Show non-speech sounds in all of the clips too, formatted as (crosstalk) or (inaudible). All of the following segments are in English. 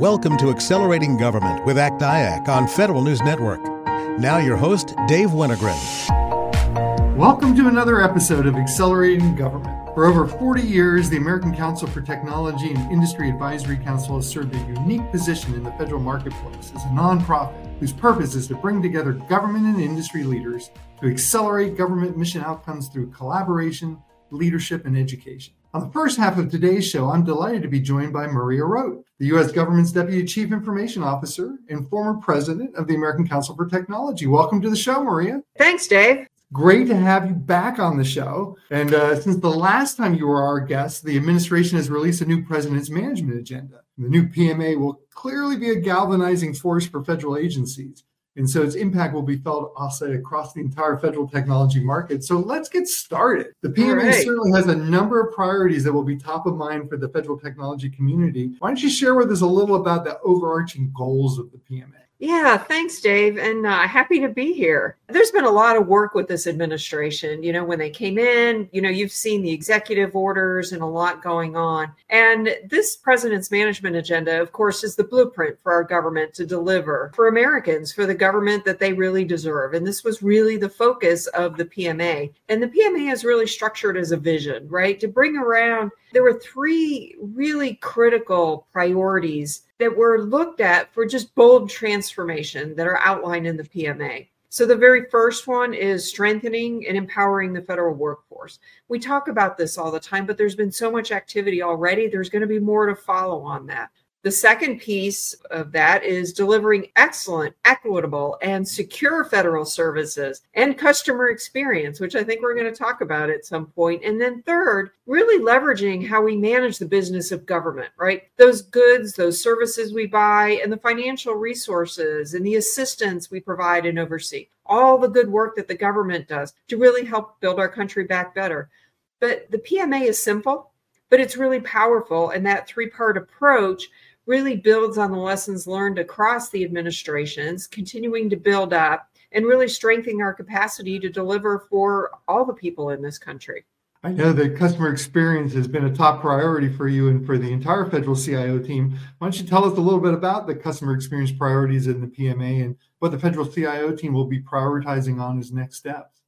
Welcome to Accelerating Government with ACT-IAC on Federal News Network. Now your host, Dave Wennergren. Welcome to another episode of Accelerating Government. For over 40 years, the American Council for Technology and Industry Advisory Council has served a unique position in the federal marketplace as a nonprofit whose purpose is to bring together government and industry leaders to accelerate government mission outcomes through collaboration, leadership, and education. On the first half of today's show, I'm delighted to be joined by Maria Roat, the U.S. government's Deputy Chief Information Officer and former president of the American Council for Technology. Welcome to the show, Maria. Thanks, Dave. Great to have you back on the show. And uh, since the last time you were our guest, the administration has released a new president's management agenda. The new PMA will clearly be a galvanizing force for federal agencies. And so its impact will be felt, I'll say, across the entire federal technology market. So let's get started. The PMA right. certainly has a number of priorities that will be top of mind for the federal technology community. Why don't you share with us a little about the overarching goals of the PMA? Yeah, thanks, Dave, and uh, happy to be here. There's been a lot of work with this administration. You know, when they came in, you know, you've seen the executive orders and a lot going on. And this president's management agenda, of course, is the blueprint for our government to deliver for Americans, for the government that they really deserve. And this was really the focus of the PMA. And the PMA is really structured as a vision, right? To bring around, there were three really critical priorities that were looked at for just bold transformation that are outlined in the PMA. So, the very first one is strengthening and empowering the federal workforce. We talk about this all the time, but there's been so much activity already. There's going to be more to follow on that. The second piece of that is delivering excellent, equitable, and secure federal services and customer experience, which I think we're going to talk about at some point. And then third, really leveraging how we manage the business of government, right? Those goods, those services we buy, and the financial resources and the assistance we provide and oversee. All the good work that the government does to really help build our country back better. But the PMA is simple, but it's really powerful. And that three part approach really builds on the lessons learned across the administrations, continuing to build up and really strengthening our capacity to deliver for all the people in this country. I know that customer experience has been a top priority for you and for the entire federal CIO team. Why don't you tell us a little bit about the customer experience priorities in the PMA and what the federal CIO team will be prioritizing on as next steps?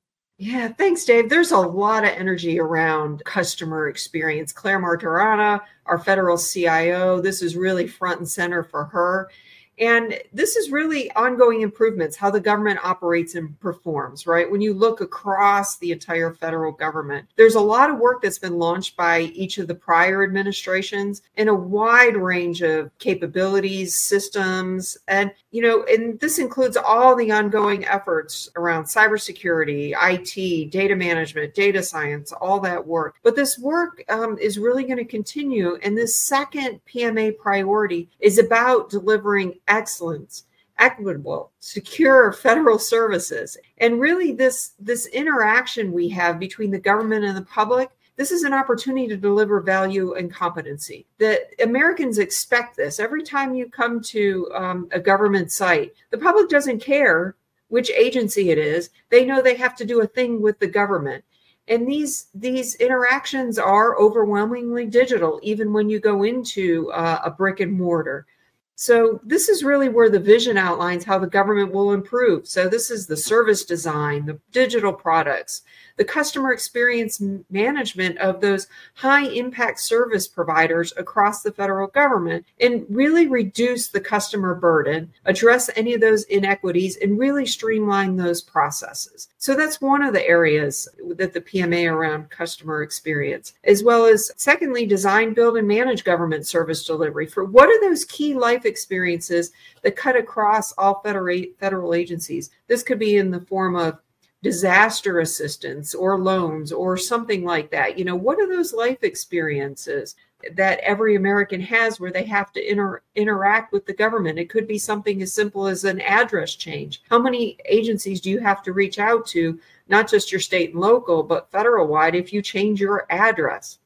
Yeah, thanks, Dave. There's a lot of energy around customer experience. Clare Martorana, our federal CIO, this is really front and center for her. And this is really ongoing improvements, how the government operates and performs, right? When you look across the entire federal government, there's a lot of work that's been launched by each of the prior administrations in a wide range of capabilities, systems, and, you know, and this includes all the ongoing efforts around cybersecurity, IT, data management, data science, all that work. But this work um, is really going to continue. And this second PMA priority is about delivering excellence equitable secure federal services. And really this this interaction we have between the government and the public this is an opportunity to deliver value and competency. That americans expect this. Every time you come to um, a government site the public doesn't care which agency it is. They know they have to do a thing with the government. And these these interactions are overwhelmingly digital even when you go into uh, a brick and mortar so, this is really where the vision outlines how the government will improve. So, this is the service design, the digital products, the customer experience management of those high impact service providers across the federal government, and really reduce the customer burden, address any of those inequities, and really streamline those processes. So, that's one of the areas that the PMA around customer experience, as well as, secondly, design, build, and manage government service delivery for what are those key life life experiences that cut across all federal, federal agencies. This could be in the form of disaster assistance or loans or something like that. You know, what are those life experiences that every American has where they have to inter- interact with the government? It could be something as simple as an address change. How many agencies do you have to reach out to, not just your state and local, but federal wide, if you change your address?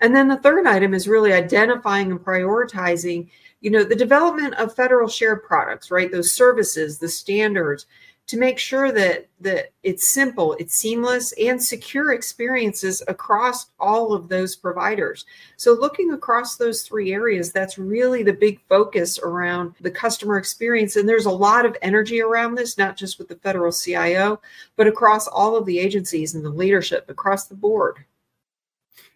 And then the third item is really identifying and prioritizing you know the development of federal shared products right those services the standards to make sure that that it's simple, it's seamless, and secure experiences across all of those providers. So looking across those three areas, that's really the big focus around the customer experience. And there's a lot of energy around this, not just with the federal CIO, but across all of the agencies and the leadership across the board.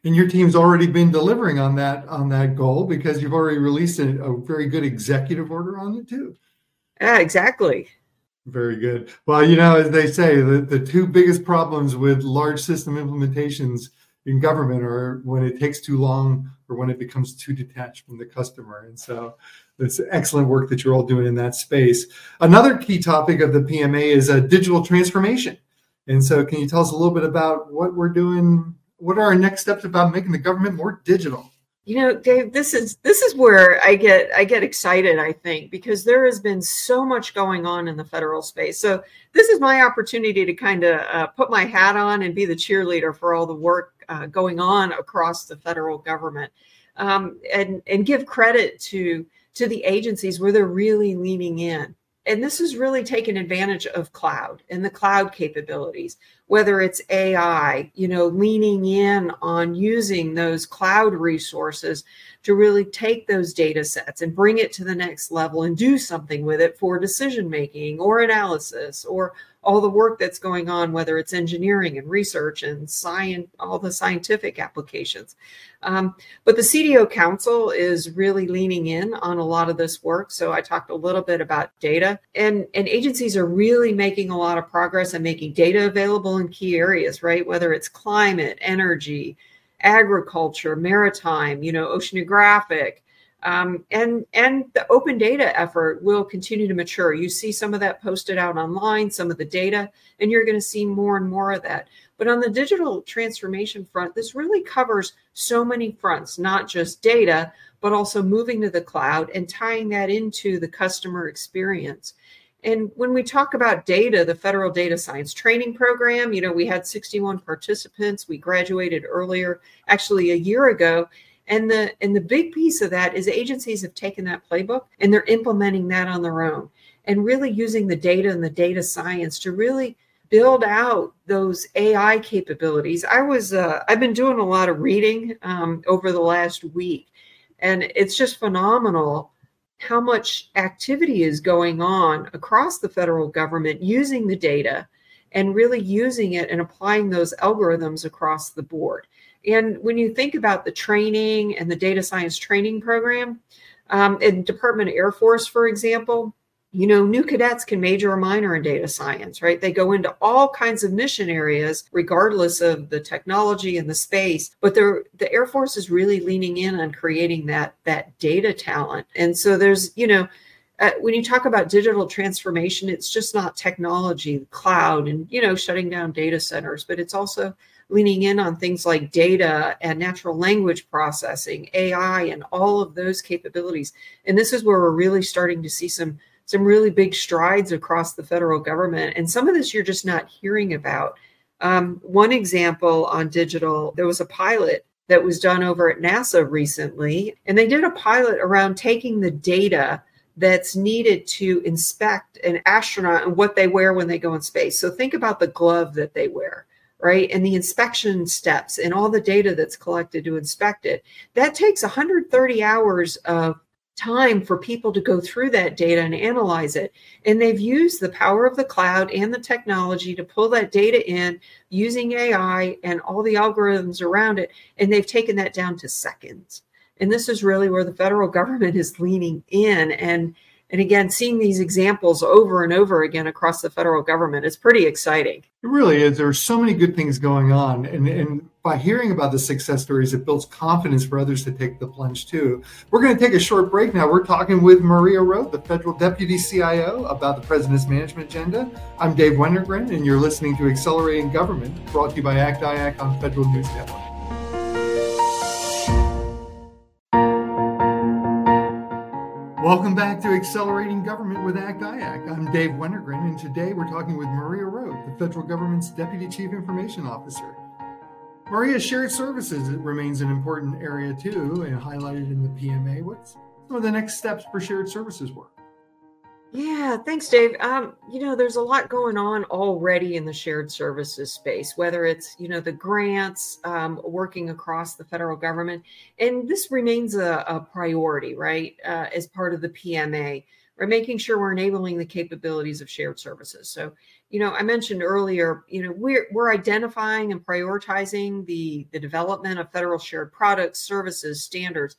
And your team's already been delivering on that on that goal because you've already released a, a very good executive order on it too. Yeah, exactly. Very good. Well, you know, as they say, the, the two biggest problems with large system implementations in government are when it takes too long or when it becomes too detached from the customer. And so it's excellent work that you're all doing in that space. Another key topic of the PMA is a digital transformation. And so can you tell us a little bit about what we're doing? What are our next steps about making the government more digital? You know, Dave, this is this is where I get I get excited, I think, because there has been so much going on in the federal space. So this is my opportunity to kind of uh, put my hat on and be the cheerleader for all the work uh, going on across the federal government, um, and and give credit to to the agencies where they're really leaning in and this is really taking advantage of cloud and the cloud capabilities whether it's ai you know leaning in on using those cloud resources to really take those data sets and bring it to the next level and do something with it for decision making or analysis or all the work that's going on, whether it's engineering and research and science, all the scientific applications. Um, but the CDO Council is really leaning in on a lot of this work. So I talked a little bit about data, and, and agencies are really making a lot of progress and making data available in key areas, right? Whether it's climate, energy, agriculture, maritime, you know, oceanographic, um, and and the open data effort will continue to mature. You see some of that posted out online, some of the data, and you're going to see more and more of that. But on the digital transformation front, this really covers so many fronts, not just data, but also moving to the cloud and tying that into the customer experience. And when we talk about data, the federal data science training program, you know, we had 61 participants. We graduated earlier, actually a year ago and the and the big piece of that is agencies have taken that playbook and they're implementing that on their own and really using the data and the data science to really build out those AI capabilities. I was uh, I've been doing a lot of reading um, over the last week, and it's just phenomenal how much activity is going on across the federal government using the data and really using it and applying those algorithms across the board. And when you think about the training and the data science training program, um, in Department of Air Force, for example, you know, new cadets can major or minor in data science, right? They go into all kinds of mission areas, regardless of the technology and the space. But the Air Force is really leaning in on creating that that data talent. And so there's, you know, uh, when you talk about digital transformation, it's just not technology, cloud, and you know, shutting down data centers, but it's also leaning in on things like data and natural language processing, AI, and all of those capabilities. And this is where we're really starting to see some some really big strides across the federal government. And some of this you're just not hearing about. Um, one example on digital, there was a pilot that was done over at NASA recently, and they did a pilot around taking the data that's needed to inspect an astronaut and what they wear when they go in space. So think about the glove that they wear right? And the inspection steps and all the data that's collected to inspect it. That takes 130 hours of time for people to go through that data and analyze it. And they've used the power of the cloud and the technology to pull that data in using AI and all the algorithms around it. And they've taken that down to seconds. And this is really where the federal government is leaning in and and again, seeing these examples over and over again across the federal government is pretty exciting. It really is. There are so many good things going on. And, and by hearing about the success stories, it builds confidence for others to take the plunge too. We're going to take a short break now. We're talking with Maria Roat, the federal deputy CIO, about the president's management agenda. I'm Dave Wennergren, and you're listening to Accelerating Government, brought to you by Act IAC on Federal News Network. Welcome back to Accelerating Government with ACT IAC. I'm Dave Wennergren, and today we're talking with Maria Roat, the federal government's Deputy Chief Information Officer. Maria, shared services remains an important area too, and highlighted in the PMA. What's some of the next steps for shared services work? Yeah, thanks, Dave. Um, you know, there's a lot going on already in the shared services space, whether it's, you know, the grants um, working across the federal government. And this remains a, a priority, right, uh, as part of the PMA. We're making sure we're enabling the capabilities of shared services. So, you know, I mentioned earlier, you know, we're we're identifying and prioritizing the the development of federal shared products, services, standards.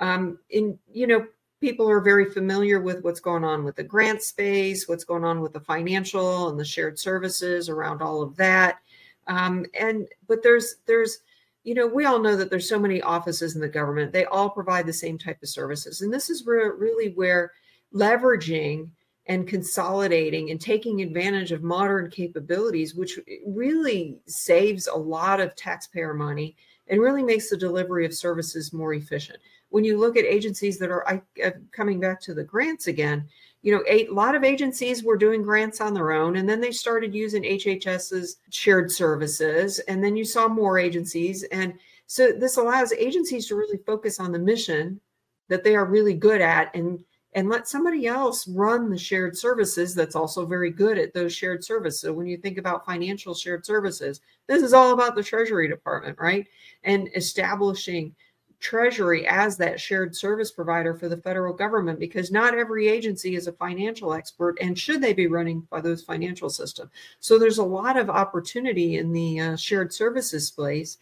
Um, in you know, people are very familiar with what's going on with the grant space, what's going on with the financial and the shared services around all of that. Um, and but there's there's you know we all know that there's so many offices in the government. They all provide the same type of services. And this is where really where leveraging and consolidating and taking advantage of modern capabilities which really saves a lot of taxpayer money and really makes the delivery of services more efficient when you look at agencies that are I, uh, coming back to the grants again, you know, a lot of agencies were doing grants on their own, and then they started using HHS's shared services, and then you saw more agencies, and so this allows agencies to really focus on the mission that they are really good at, and and let somebody else run the shared services that's also very good at those shared services. So when you think about financial shared services, this is all about the Treasury Department, right? And establishing Treasury as that shared service provider for the federal government because not every agency is a financial expert and should they be running by those financial system. So there's a lot of opportunity in the uh, shared services space.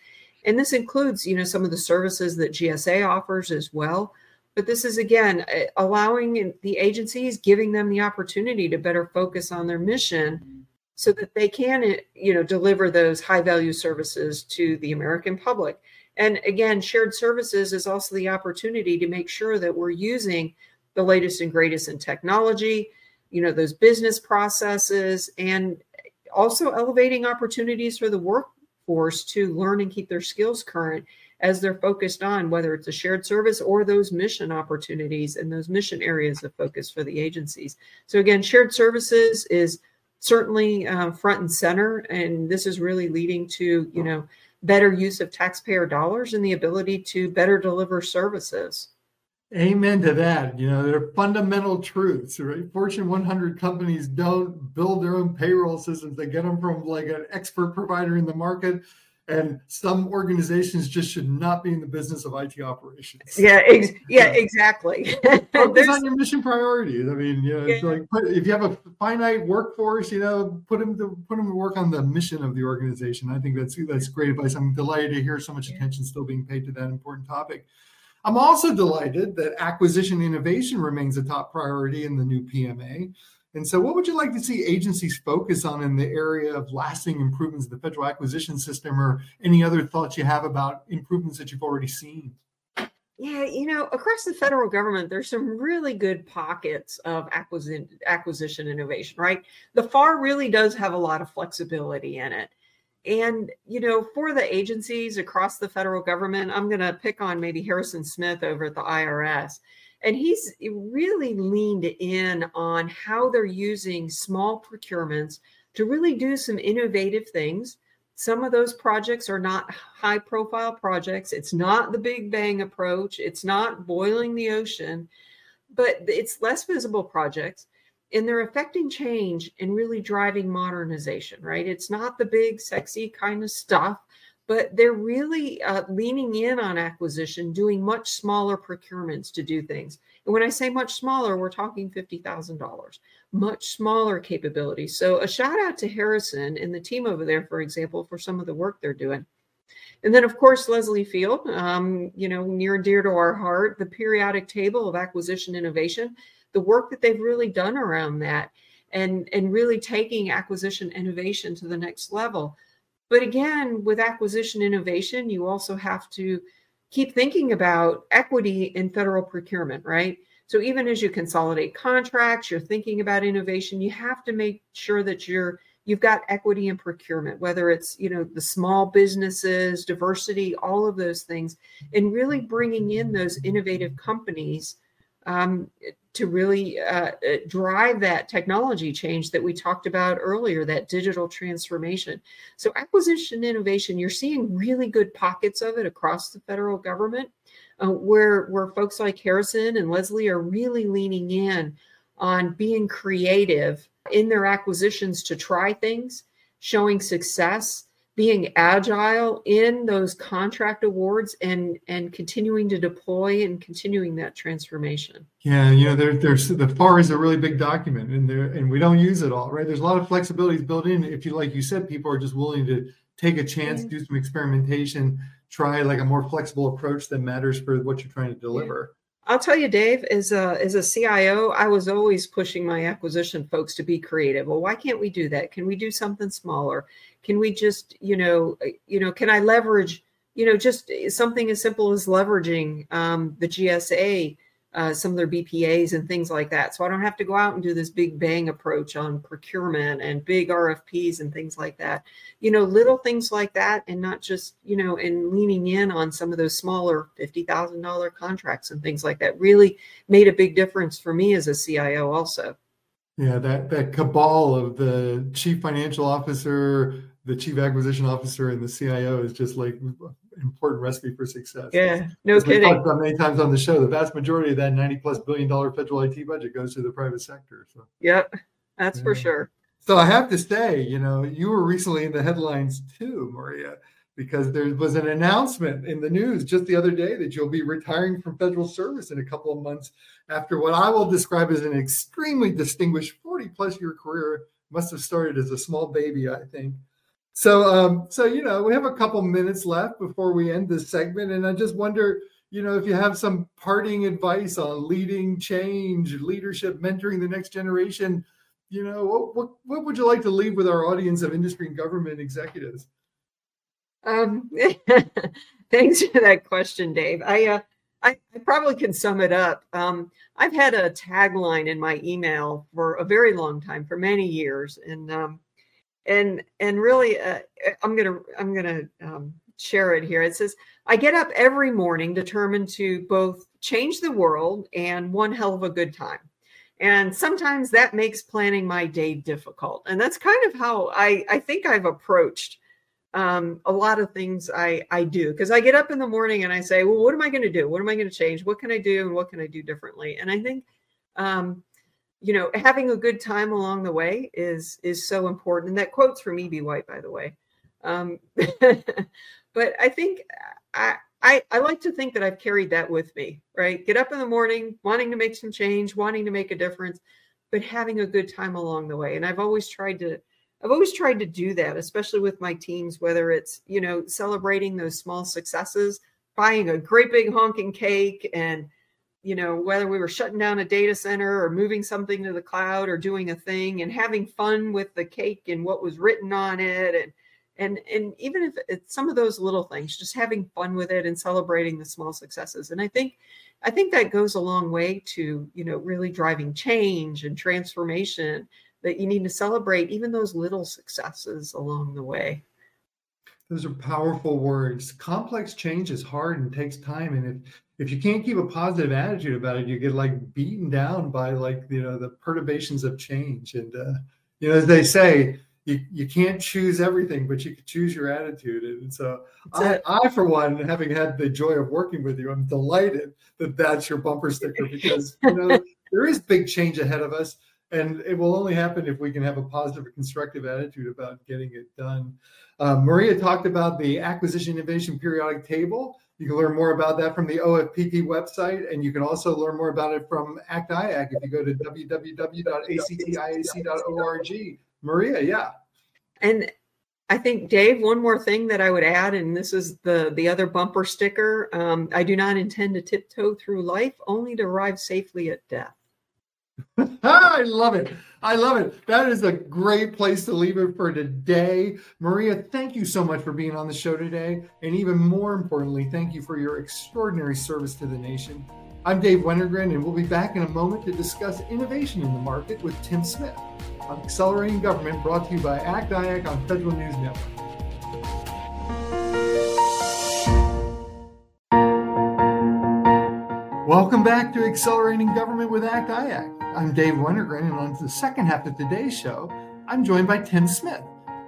And this includes, you know, some of the services that GSA offers as well. But this is again allowing the agencies, giving them the opportunity to better focus on their mission so that they can, you know, deliver those high value services to the American public. And again, shared services is also the opportunity to make sure that we're using the latest and greatest in technology, you know, those business processes, and also elevating opportunities for the workforce to learn and keep their skills current as they're focused on whether it's a shared service or those mission opportunities and those mission areas of focus for the agencies. So again, shared services is certainly uh, front and center, and this is really leading to you know better use of taxpayer dollars and the ability to better deliver services. Amen to that. You know, they're fundamental truths, right? Fortune 100 companies don't build their own payroll systems. They get them from like an expert provider in the market and some organizations just should not be in the business of IT operations. Yeah, ex- yeah, exactly. (laughs) Focus on your mission priorities. I mean, you know, yeah. like put, if you have a finite workforce, you know, put them to put them to work on the mission of the organization. I think that's that's great advice. I'm delighted to hear so much attention still being paid to that important topic. I'm also delighted that acquisition innovation remains a top priority in the new PMA. And so, what would you like to see agencies focus on in the area of lasting improvements of the federal acquisition system, or any other thoughts you have about improvements that you've already seen? Yeah, you know, across the federal government, there's some really good pockets of acquisition acquisition innovation, right? The FAR really does have a lot of flexibility in it. And, you know, for the agencies across the federal government, I'm going to pick on maybe Harrison Smith over at the IRS and he's really leaned in on how they're using small procurements to really do some innovative things. Some of those projects are not high profile projects. It's not the big bang approach. It's not boiling the ocean, but it's less visible projects and they're affecting change and really driving modernization, right? It's not the big, sexy kind of stuff, but they're really uh, leaning in on acquisition, doing much smaller procurements to do things. And when I say much smaller, we're talking $50,000, much smaller capabilities. So a shout out to Harrison and the team over there, for example, for some of the work they're doing. And then, of course, Leslie Field, um, you know, near and dear to our heart, the periodic table of acquisition innovation, the work that they've really done around that and, and really taking acquisition innovation to the next level. But again, with acquisition innovation, you also have to keep thinking about equity in federal procurement, right? So even as you consolidate contracts, you're thinking about innovation, you have to make sure that you're you've got equity in procurement, whether it's, you know, the small businesses, diversity, all of those things, and really bringing in those innovative companies um, to really uh, uh, drive that technology change that we talked about earlier, that digital transformation. So, acquisition innovation, you're seeing really good pockets of it across the federal government, uh, where where folks like Harrison and Leslie are really leaning in on being creative in their acquisitions to try things, showing success, being agile in those contract awards and and continuing to deploy and continuing that transformation. Yeah, you know, there, there's the FAR is a really big document and there and we don't use it all, right? There's a lot of flexibilities built in. If you like you said, people are just willing to take a chance, mm-hmm. do some experimentation, try like a more flexible approach that matters for what you're trying to deliver. I'll tell you, Dave, as a as a CIO, I was always pushing my acquisition folks to be creative. Well, why can't we do that? Can we do something smaller? Can we just, you know, uh, you know, can I leverage, you know, just something as simple as leveraging um, the GSA uh, some of their BPAs and things like that. So I don't have to go out and do this big bang approach on procurement and big RFPs and things like that. You know, little things like that, and not just you know, and leaning in on some of those smaller fifty thousand dollar contracts and things like that really made a big difference for me as a CIO also. Yeah, that that cabal of the chief financial officer, the chief acquisition officer, and the CIO is just like important recipe for success. Yeah, no As kidding. We talked about many times on the show. The vast majority of that ninety plus billion dollar federal IT budget goes to the private sector. So. Yep, that's yeah. for sure. So I have to say, you know, you were recently in the headlines too, Maria, because there was an announcement in the news just the other day that you'll be retiring from federal service in a couple of months after what I will describe as an extremely distinguished 40 plus year career. Must have started as a small baby, I think. So, um, so you know, we have a couple minutes left before we end this segment, and I just wonder, you know, if you have some parting advice on leading change, leadership, mentoring the next generation. You know, what what, what would you like to leave with our audience of industry and government executives? Um, (laughs) thanks for that question, Dave. I, uh, I, I probably can sum it up. Um, I've had a tagline in my email for a very long time, for many years, and um, and and really uh, i'm gonna i'm gonna um, share it here. It says i get up every morning determined to both change the world and one hell of a good time. And sometimes that makes planning my day difficult. And that's kind of how i i think i've approached um, a lot of things i i do. Because i get up in the morning and i say well what am i going to do? What am i going to change? What can i do? And what can i do differently? And i think um, you know having a good time along the way is is so important. And that quote's from E.B. White by the way. Um, (laughs) but i think I, I i like to think that i've carried that with me right? Get up in the morning wanting to make some change wanting to make a difference but having a good time along the way. And i've always tried to i've always tried to do that especially with my teams whether it's you know celebrating those small successes buying a great big honking cake and you know, whether we were shutting down a data center or moving something to the cloud or doing a thing and having fun with the cake and what was written on it and and and even if it's some of those little things just having fun with it and celebrating the small successes. And i think i think that goes a long way to you know really driving change and transformation that you need to celebrate even those little successes along the way those are powerful words complex change is hard and takes time and if if you can't keep a positive attitude about it, you get like beaten down by like you know the perturbations of change. And uh, you know, as they say, you, you can't choose everything, but you can choose your attitude. And so I, I, for one, having had the joy of working with you, I'm delighted that that's your bumper sticker because you know there is big change ahead of us. And it will only happen if we can have a positive constructive attitude about getting it done. Uh, Maria talked about the acquisition innovation periodic table. You can learn more about that from the OFPP website, and you can also learn more about it from ACT IAC if you go to www.actiac.org. Maria, yeah. And I think Dave, one more thing that I would add, and this is the the other bumper sticker. Um, I do not intend to tiptoe through life, only to arrive safely at death. (laughs) I love it. I love it. That is a great place to leave it for today. Maria, thank you so much for being on the show today. And even more importantly, thank you for your extraordinary service to the nation. I'm Dave Wennergren, and we'll be back in a moment to discuss innovation in the market with Tim Smith on Accelerating Government, brought to you by ACT IAC on Federal News Network. Welcome back to Accelerating Government with ACT IAC. I'm Dave Wennergren, and on the second half of today's show, I'm joined by Tim Smith,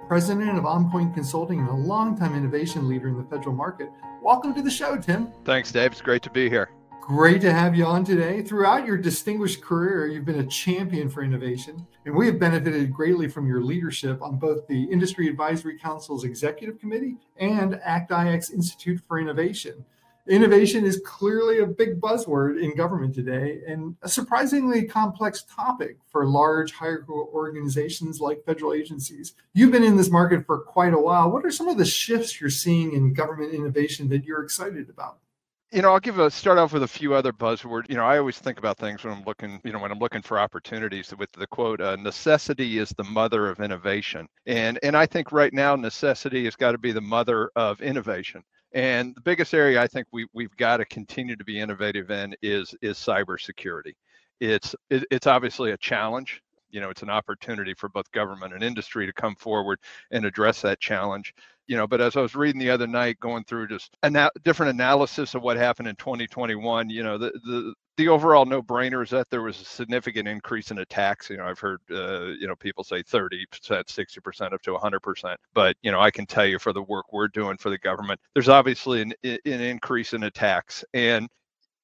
president of OnPoint Consulting and a longtime innovation leader in the federal market. Welcome to the show, Tim. Thanks, Dave. It's great to be here. Great to have you on today. Throughout your distinguished career, you've been a champion for innovation, and we have benefited greatly from your leadership on both the Industry Advisory Council's Executive Committee and ACT-IAC's Institute for Innovation. Innovation is clearly a big buzzword in government today and a surprisingly complex topic for large hierarchical organizations like federal agencies. You've been in this market for quite a while. What are some of the shifts you're seeing in government innovation that you're excited about? you know, I'll give a start off with a few other buzzwords. You know, I always think about things when I'm looking, you know, when I'm looking for opportunities with the quote, uh, necessity is the mother of innovation. And and I think right now necessity has got to be the mother of innovation. And the biggest area I think we we've got to continue to be innovative in is is cybersecurity. It's it, it's obviously a challenge. You know, it's an opportunity for both government and industry to come forward and address that challenge you know but as i was reading the other night going through just a different analysis of what happened in 2021 you know the the the overall no-brainer is that there was a significant increase in attacks. You know, I've heard uh, you know people say 30%, 60%, up to 100%. But you know, I can tell you for the work we're doing for the government, there's obviously an, an increase in attacks. And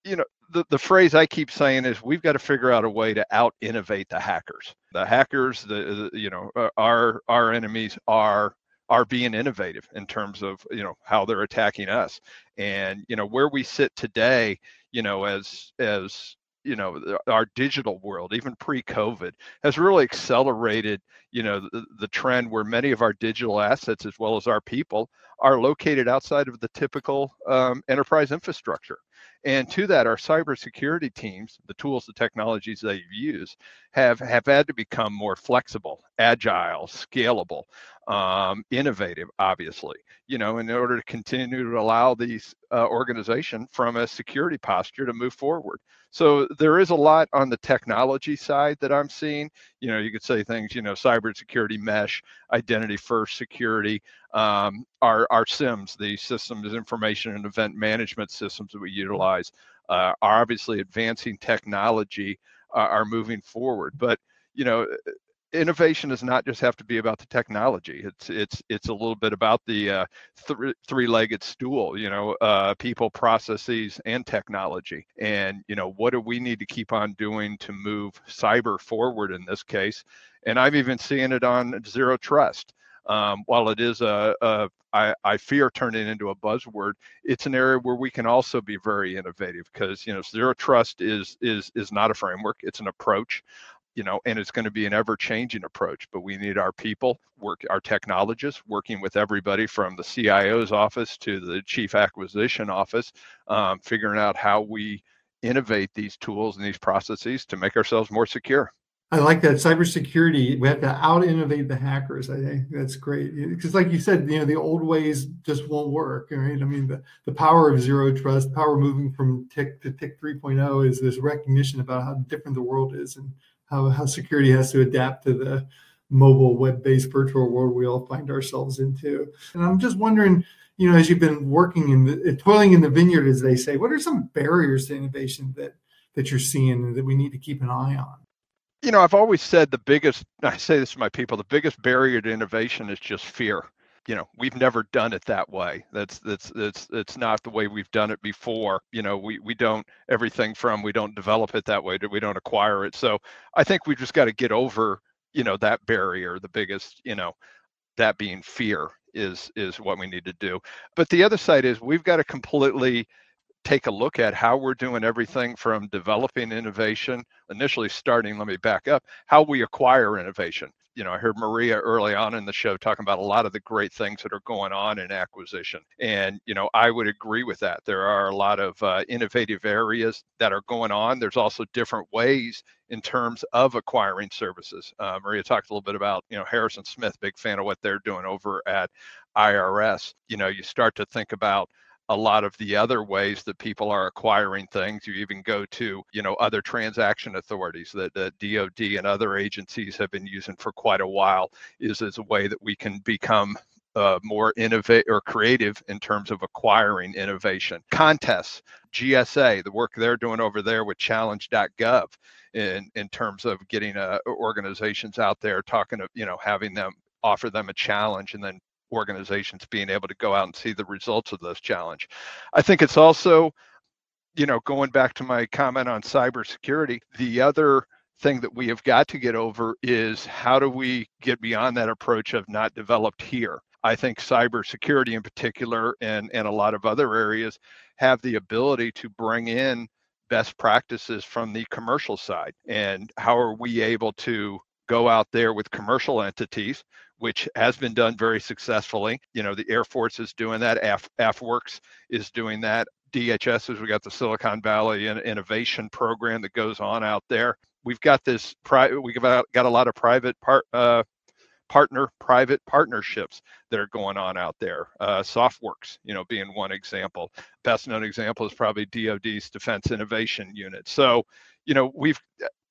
you know, the, the phrase I keep saying is we've got to figure out a way to out innovate the hackers. The hackers, the, the you know, our our enemies are are being innovative in terms of you know how they're attacking us. And you know where we sit today you know as as you know our digital world even pre-covid has really accelerated you know the, the trend where many of our digital assets as well as our people are located outside of the typical um, enterprise infrastructure. And to that, our cybersecurity teams, the tools, the technologies they use, have have had to become more flexible, agile, scalable, um, innovative. Obviously, you know, in order to continue to allow these uh, organization from a security posture to move forward. So there is a lot on the technology side that I'm seeing. You know, you could say things, you know, cybersecurity mesh, identity first security, um, our, our SIEMs, the systems information and event management systems that we utilize uh, are obviously advancing technology uh, are moving forward. But, you know, innovation does not just have to be about the technology. It's it's it's a little bit about the uh, th- three-legged stool. You know, uh, people, processes, and technology. And you know, what do we need to keep on doing to move cyber forward in this case? And I'm even seeing it on zero trust. Um, while it is a, a I, I fear turning into a buzzword, it's an area where we can also be very innovative because you know zero trust is is is not a framework; it's an approach you know, and it's going to be an ever changing approach. But we need our people, work, our technologists, working with everybody from the CIO's office to the chief acquisition office, um, figuring out how we innovate these tools and these processes to make ourselves more secure. I like that cybersecurity. We have to out innovate the hackers. I think that's great because, like you said, you know the old ways just won't work. Right? I mean, the, the power of zero trust, power moving from TIC to TIC 3.0 is this recognition about how different the world is and how, how security has to adapt to the mobile web-based virtual world we all find ourselves into. And I'm just wondering, you know, as you've been working in the uh, toiling in the vineyard, as they say, what are some barriers to innovation that that you're seeing that we need to keep an eye on? You know, I've always said the biggest, I say this to my people, the biggest barrier to innovation is just fear you know we've never done it that way. That's that's that's that's not the way we've done it before. You know we we don't everything from we don't develop it that way we don't acquire it. So i think we've just got to get over you know that barrier the biggest you know that being fear is is what we need to do. But the other side is we've got to completely take a look at how we're doing everything from developing innovation initially starting let me back up how we acquire innovation you know, I heard Maria early on in the show talking about a lot of the great things that are going on in acquisition. And, you know, I would agree with that. There are a lot of uh, innovative areas that are going on. There's also different ways in terms of acquiring services. Uh, Maria talked a little bit about, you know, Harrison Smith, big fan of what they're doing over at IRS. You know, you start to think about a lot of the other ways that people are acquiring things. You even go to, you know, other transaction authorities that, the DoD and other agencies have been using for quite a while is as a way that we can become uh, more innovative or creative in terms of acquiring innovation. Contests, GSA, the work they're doing over there with challenge.gov in, in terms of getting uh, organizations out there talking to, you know, having them offer them a challenge and then organizations being able to go out and see the results of those challenge. I think it's also you know, going back to my comment on cybersecurity, the other thing that we have got to get over is how do we get beyond that approach of not developed here? I think cybersecurity in particular and, and a lot of other areas have the ability to bring in best practices from the commercial side. And how are we able to go out there with commercial entities, which has been done very successfully? You know, the Air Force is doing that, Af- AFWERX is doing that. DHS is we got the Silicon Valley Innovation Program that goes on out there. We've got this. We've got, got a lot of private part uh, partner private partnerships that are going on out there. Uh, SOFWERX, you know, being one example. Best known example is probably DoD's Defense Innovation Unit. So, you know, we've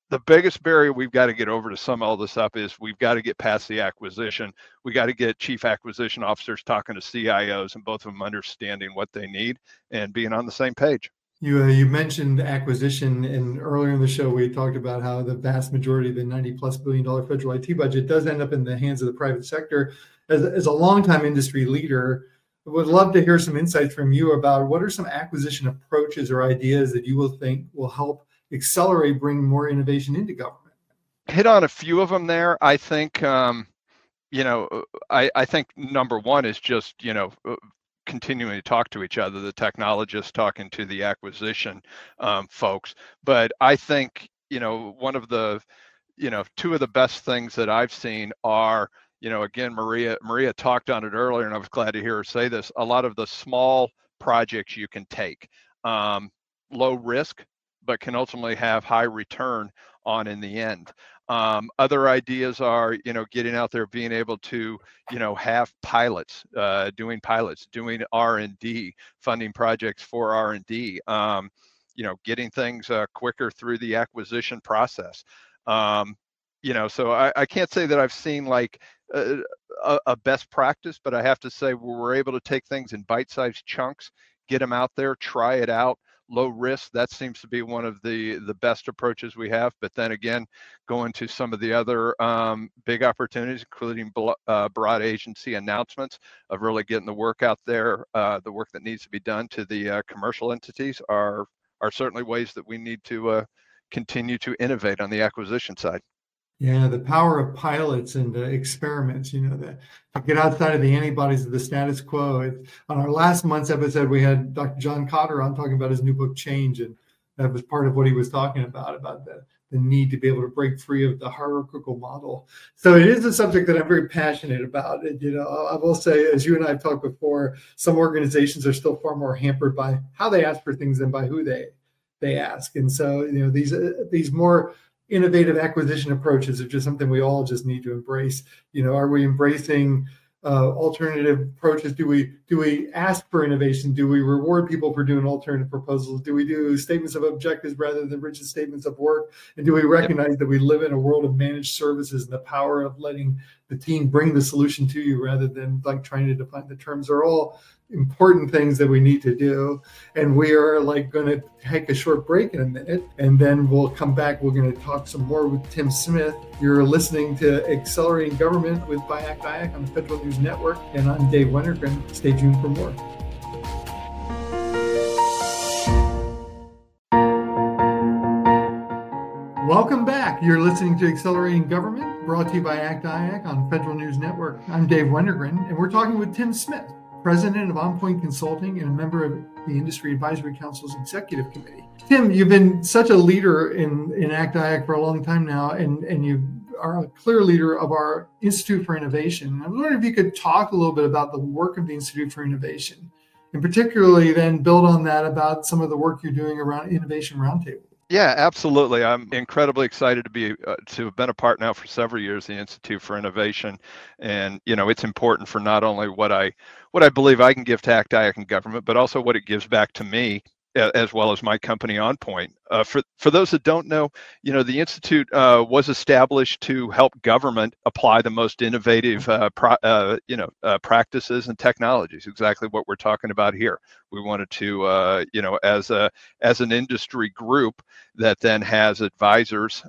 the biggest barrier we've got to get over to sum all this up is we've got to get past the acquisition. We got to get chief acquisition officers talking to CIOs and both of them understanding what they need and being on the same page. You uh, you mentioned acquisition, and earlier in the show we talked about how the vast majority of the ninety plus billion dollar federal IT budget does end up in the hands of the private sector. As as a longtime industry leader, would love to hear some insights from you about what are some acquisition approaches or ideas that you will think will help accelerate bring more innovation into government. Hit on a few of them there. I think. Um, you know, I, I think number one is just, you know, continuing to talk to each other, the technologists talking to the acquisition um, folks. But I think, you know, one of the, you know, two of the best things that I've seen are, you know, again, Maria Maria talked on it earlier, and I was glad to hear her say this. A lot of the small projects you can take, um, low risk, but can ultimately have high return on in the end. Um, other ideas are, you know, getting out there, being able to, you know, have pilots, uh, doing pilots, doing R and D, funding projects for R and D. Um, you know, getting things uh, quicker through the acquisition process. Um, you know, so I, I, can't say that I've seen like a, a, best practice, but I have to say we're able to take things in bite-sized chunks, get them out there, try it out, low risk that seems to be one of the the best approaches we have. But then again going to some of the other um, big opportunities including uh, broad agency announcements of really getting the work out there uh, the work that needs to be done to the uh, commercial entities are are certainly ways that we need to uh, continue to innovate on the acquisition side yeah, the power of pilots and uh, experiments, you know, that get outside of the antibodies of the status quo. On our last month's episode, we had Dr. John Kotter on talking about his new book, Change. And that was part of what he was talking about, about the, the need to be able to break free of the hierarchical model. So it is a subject that I'm very passionate about. And, you know, I will say, as you and I have talked before, some organizations are still far more hampered by how they ask for things than by who they they ask. And so, you know, these uh, these more innovative acquisition approaches are just something we all just need to embrace. You know, are we embracing uh, alternative approaches? Do we do we ask for innovation? Do we reward people for doing alternative proposals? Do we do statements of objectives rather than rigid statements of work? And do we recognize yep. that we live in a world of managed services and the power of letting the team bring the solution to you rather than like trying to define the terms are all important things that we need to do. And we are like going to take a short break in a minute and then we'll come back. We're going to talk some more with Tim Smith. You're listening to Accelerating Government with BIAC IAC on the Federal News Network. And I'm Dave Wennergren. Stay tuned for more. Listening to Accelerating Government, brought to you by ACT IAC on Federal News Network. I'm Dave Wennergren, and we're talking with Tim Smith, president of OnPoint Consulting and a member of the Industry Advisory Council's Executive Committee. Tim, you've been such a leader in, in ACT IAC for a long time now, and, and you are a clear leader of our Institute for Innovation. I was wondering if you could talk a little bit about the work of the Institute for Innovation, and particularly then build on that about some of the work you're doing around Innovation Roundtable. Yeah, absolutely. I'm incredibly excited to be uh, to have been a part now for several years the Institute for Innovation, and you know it's important for not only what I what I believe I can give to ACT and government, but also what it gives back to me as well as my company OnPoint. Uh, for for those that don't know, you know the institute uh, was established to help government apply the most innovative uh, pro, uh, you know uh, practices and technologies. Exactly what we're talking about here. We wanted to uh, you know as a as an industry group that then has advisors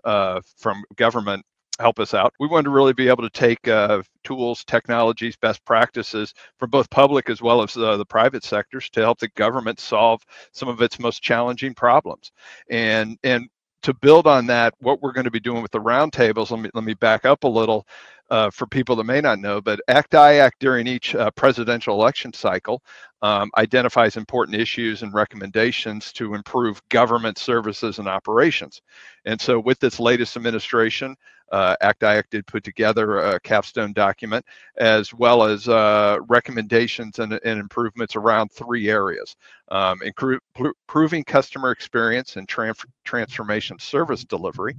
from government help us out. We wanted to really be able to take uh, tools, technologies, best practices from both public as well as uh, the private sectors to help the government solve some of its most challenging problems. And and to build on that, what we're going to be doing with the roundtables, let me let me back up a little uh, for people that may not know, but ACT IAC during each uh, presidential election cycle um, identifies important issues and recommendations to improve government services and operations. And so, with this latest administration, uh, ACT IAC did put together a capstone document as well as uh, recommendations and, and, improvements around three areas um, improving customer experience and transformation service delivery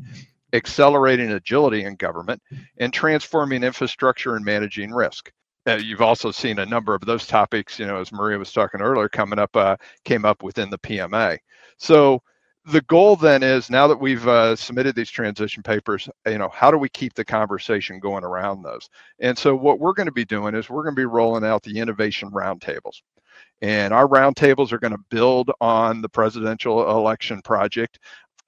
accelerating agility in government, and transforming infrastructure and managing risk. Uh, you've also seen a number of those topics, you know, as Maria was talking earlier, coming up, uh, came up within the PMA. So the goal then is now that we've uh, submitted these transition papers, you know, how do we keep the conversation going around those? And so what we're going to be doing is we're going to be rolling out the innovation roundtables. And our roundtables are going to build on the presidential election project.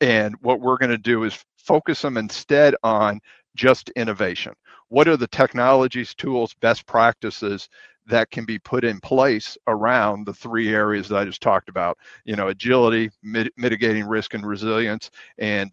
And what we're going to do is focus them instead on just innovation. What are the technologies, tools, best practices that can be put in place around the three areas that I just talked about? You know, agility, mit- mitigating risk and resilience, and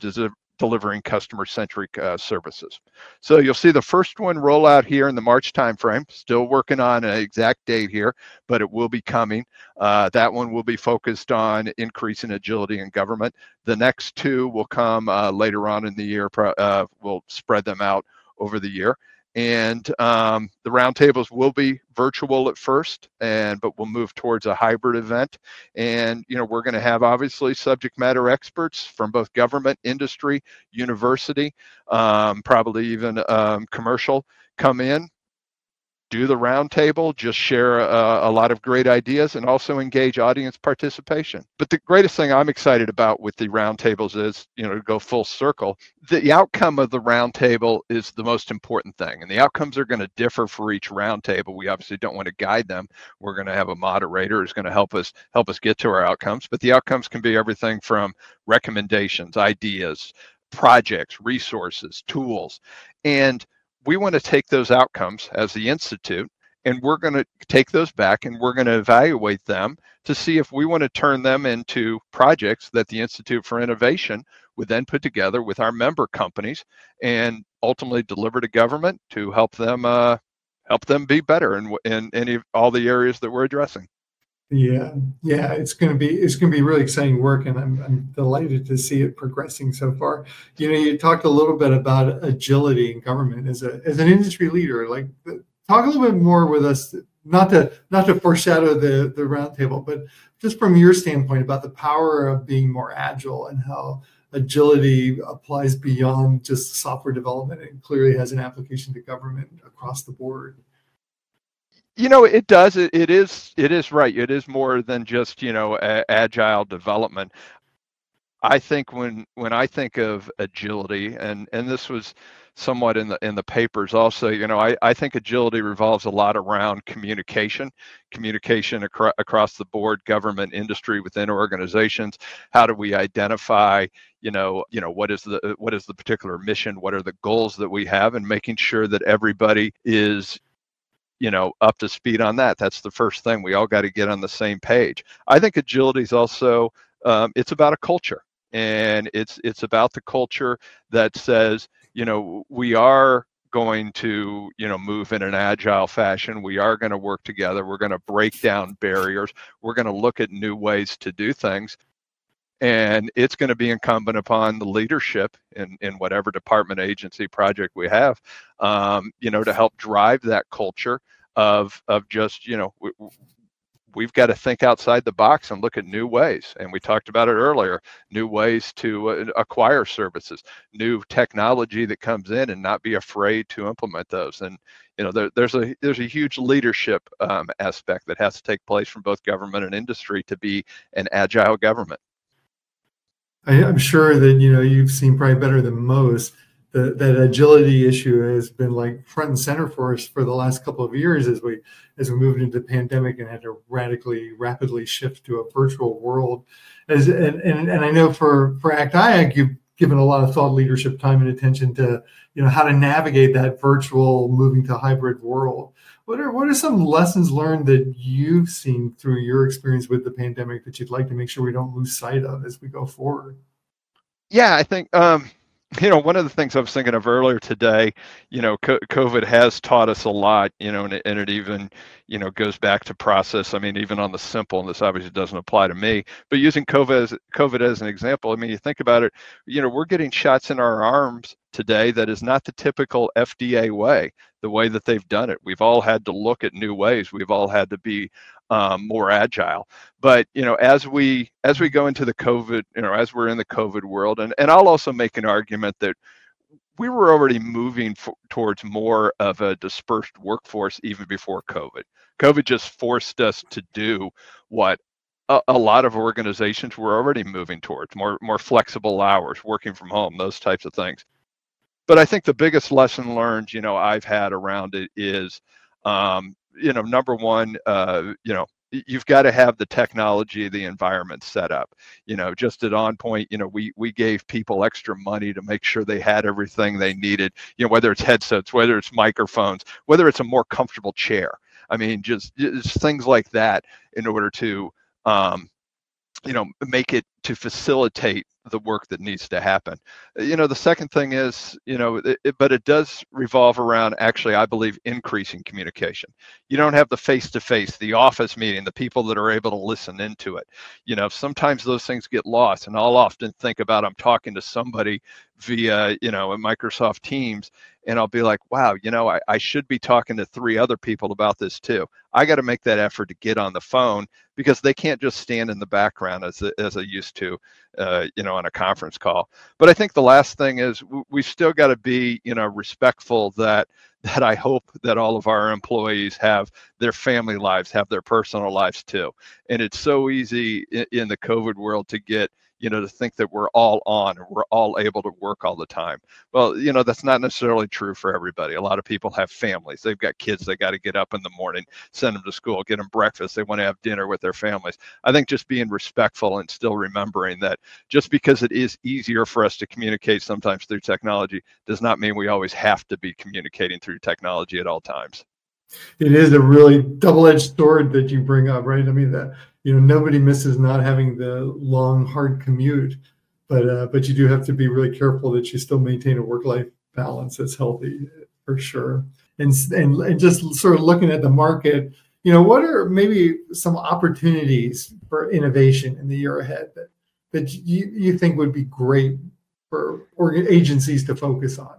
delivering customer-centric uh, services. So you'll see the first one roll out here in the March timeframe. Still working on an exact date here, but it will be coming. Uh, that one will be focused on increasing agility in government. The next two will come uh, later on in the year. Uh, we'll spread them out over the year and um, the roundtables will be virtual at first and but we'll move towards a hybrid event. And you know we're going to have obviously subject matter experts from both government industry university um, probably even um, commercial come in do the roundtable, just share uh, a lot of great ideas, and also engage audience participation. But the greatest thing I'm excited about with the roundtables is, you know, to go full circle, the outcome of the roundtable is the most important thing, and the outcomes are going to differ for each roundtable. We obviously don't want to guide them. We're going to have a moderator who's going to help us help us get to our outcomes. But the outcomes can be everything from recommendations, ideas, projects, resources, tools, and we want to take those outcomes as the institute and we're going to take those back and we're going to evaluate them to see if we want to turn them into projects that the institute for innovation would then put together with our member companies and ultimately deliver to government to help them uh, help them be better in, in any all the areas that we're addressing yeah, yeah, it's going to be it's going to be really exciting work, and I'm I'm delighted to see it progressing so far. You know, you talked a little bit about agility in government as a as an industry leader. Like, talk a little bit more with us, not to not to foreshadow the the roundtable, but just from your standpoint about the power of being more agile and how agility applies beyond just software development and clearly has an application to government across the board you know it does it, it is it is right. It is more than just you know a, agile development. I think when when i think of agility and and this was somewhat in the in the papers also you know i, I think agility revolves a lot around communication communication acro- across the board government industry within organizations. How do we identify you know you know what is the what is the particular mission? What are the goals that we have? And making sure that everybody is you know up to speed on that. That's the first thing. We all got to get on the same page. I think agility is also um, it's about a culture and it's it's about the culture that says you know we are going to you know move in an agile fashion. We are going to work together. We're going to break down barriers. We're going to look at new ways to do things and it's going to be incumbent upon the leadership in, in whatever department agency project we have um, you know to help drive that culture of of just you know we, we've got to think outside the box and look at new ways. And we talked about it earlier new ways to uh, acquire services new technology that comes in and not be afraid to implement those. And you know there, there's a there's a huge leadership um, aspect that has to take place from both government and industry to be an agile government I, am sure that you know you've seen probably better than most that that agility issue has been like front and center for us for the last couple of years as we as we moved into the pandemic and had to radically rapidly shift to a virtual world. As and and, and I know for for ACT IAC, you've given a lot of thought, leadership, time, and attention to you know how to navigate that virtual moving to hybrid world. What are what are some lessons learned that you've seen through your experience with the pandemic that you'd like to make sure we don't lose sight of as we go forward? Yeah, I think um, you know one of the things I was thinking of earlier today. You know, COVID has taught us a lot. You know, and it, and it even you know goes back to process. I mean, even on the simple, and this obviously doesn't apply to me, but using COVID as COVID as an example. I mean, you think about it. You know, we're getting shots in our arms today that is not the typical FDA way, the way that they've done it. We've all had to look at new ways. We've all had to be um, more agile. But you know, as we as we go into the COVID, you know, as we're in the COVID world, and and I'll also make an argument that we were already moving f- towards more of a dispersed workforce even before COVID. COVID just forced us to do what a, a, lot of organizations were already moving towards more more flexible hours, working from home, those types of things but I think the biggest lesson learned, you know, I've had around it is, um, you know, number one, uh, you know, you've got to have the technology the environment set up. You know just at OnPoint you know we we gave people extra money to make sure they had everything they needed you know whether it's headsets whether it's microphones whether it's a more comfortable chair. I mean just, just things like that in order to um, you know make it to facilitate the work that needs to happen. Uh, you know the second thing is you know it, it, but it does revolve around actually i believe increasing communication. You don't have the face to face the office meeting the people that are able to listen into it. You know sometimes those things get lost and i'll often think about i'm talking to somebody via you know a microsoft teams and i'll be like wow you know I, I should be talking to three other people about this too. I got to make that effort to get on the phone because they can't just stand in the background as, as I used to, uh, you know, on a conference call. But I think the last thing is we still got to be, you know, respectful that (laughs) that I hope that all of our employees have their family lives, have their personal lives too. And it's so easy in, in the COVID world to get you know, to think that we're all on and we're all able to work all the time. Well, you know, that's not necessarily true for everybody. A lot of people have families. They've got kids they got to get up in the morning, send them to school, get them breakfast. They want to have dinner with their families. I think just being respectful and still remembering that just because it is easier for us to communicate sometimes through technology does not mean we always have to be communicating through technology at all times it is a really double-edged sword that you bring up, right? I mean, that you know nobody misses not having the long, hard commute, but uh, but you do have to be really careful that you still maintain a work-life balance that's healthy for sure. And and, and just sort of looking at the market, you know, what are maybe some opportunities for innovation in the year ahead that that you, you think would be great for agencies to focus on?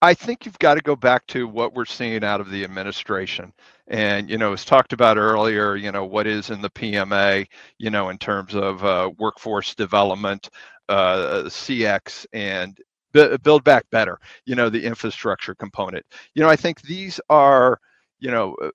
I think you've got to go back to what we're seeing out of the administration. And, you know, as talked about earlier, you know, what is in the PMA, you know, in terms of uh, workforce development, uh, CX, and build back better, you know, the infrastructure component. You know, I think these are, you know, uh,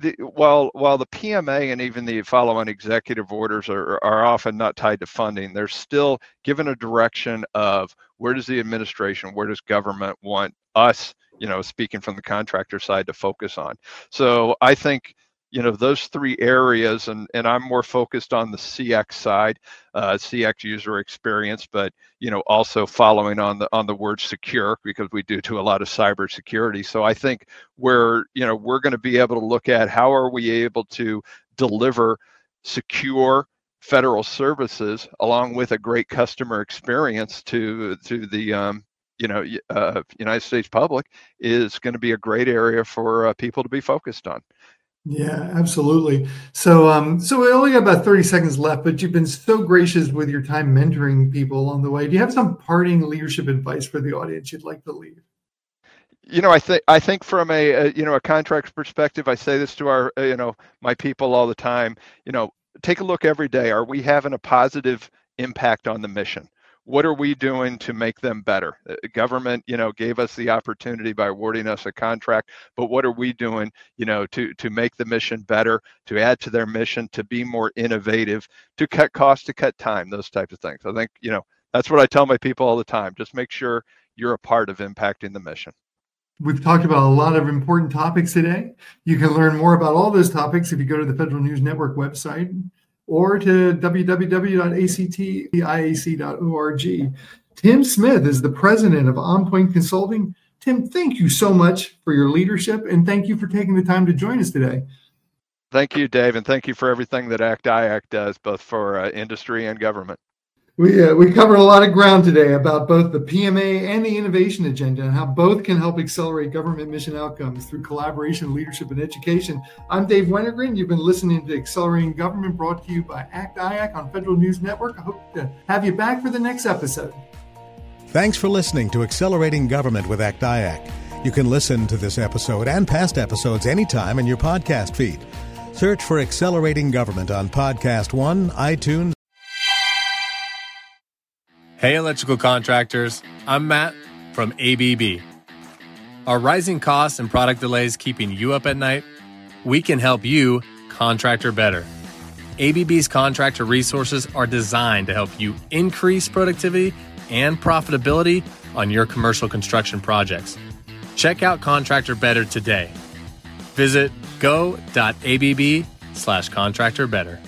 the, while while the PMA and even the follow-on executive orders are, are often not tied to funding, they're still given a direction of where does the administration, where does government want us, you know, speaking from the contractor side, to focus on. So I think you know those three areas and and i'm more focused on the cx side uh, cx user experience but you know also following on the on the word secure because we do do a lot of cyber security so i think we're you know we're going to be able to look at how are we able to deliver secure federal services along with a great customer experience to to the um, you know uh, united states public is going to be a great area for uh, people to be focused on yeah, absolutely. So, um, so we only got about 30 seconds left, but you've been so gracious with your time mentoring people along the way. Do you have some parting leadership advice for the audience you'd like to leave? You know, I think I think from a, a you know a contract perspective, I say this to our uh, you know my people all the time. You know, take a look every day. Are we having a positive impact on the mission? What are we doing to make them better? The uh, government you know gave us the opportunity by awarding us a contract but what are we doing you know to to make the mission better to add to their mission to be more innovative to cut costs to cut time those types of things? I think you know that's what i tell my people all the time just make sure you're a part of impacting the mission. We've talked about a lot of important topics today. You can learn more about all those topics if you go to the Federal News Network website or to www.actiac.org. Tim Smith is the president of OnPoint Consulting. Tim, thank you so much for your leadership and thank you for taking the time to join us today. Thank you, Dave, and thank you for everything that ACT IAC does, both for uh, industry and government. We, uh, we covered a lot of ground today about both the PMA and the innovation agenda and how both can help accelerate government mission outcomes through collaboration, leadership, and education. I'm Dave Wennergren. You've been listening to Accelerating Government brought to you by ACT IAC on Federal News Network. I hope to have you back for the next episode. Thanks for listening to Accelerating Government with ACT IAC. You can listen to this episode and past episodes anytime in your podcast feed. Search for Accelerating Government on Podcast One, iTunes. Hey, electrical contractors. I'm Matt from ABB. Are rising costs and product delays keeping you up at night? We can help you contractor better. ABB's contractor resources are designed to help you increase productivity and profitability on your commercial construction projects. Check out Contractor Better today. Visit go.abb slash contractor better.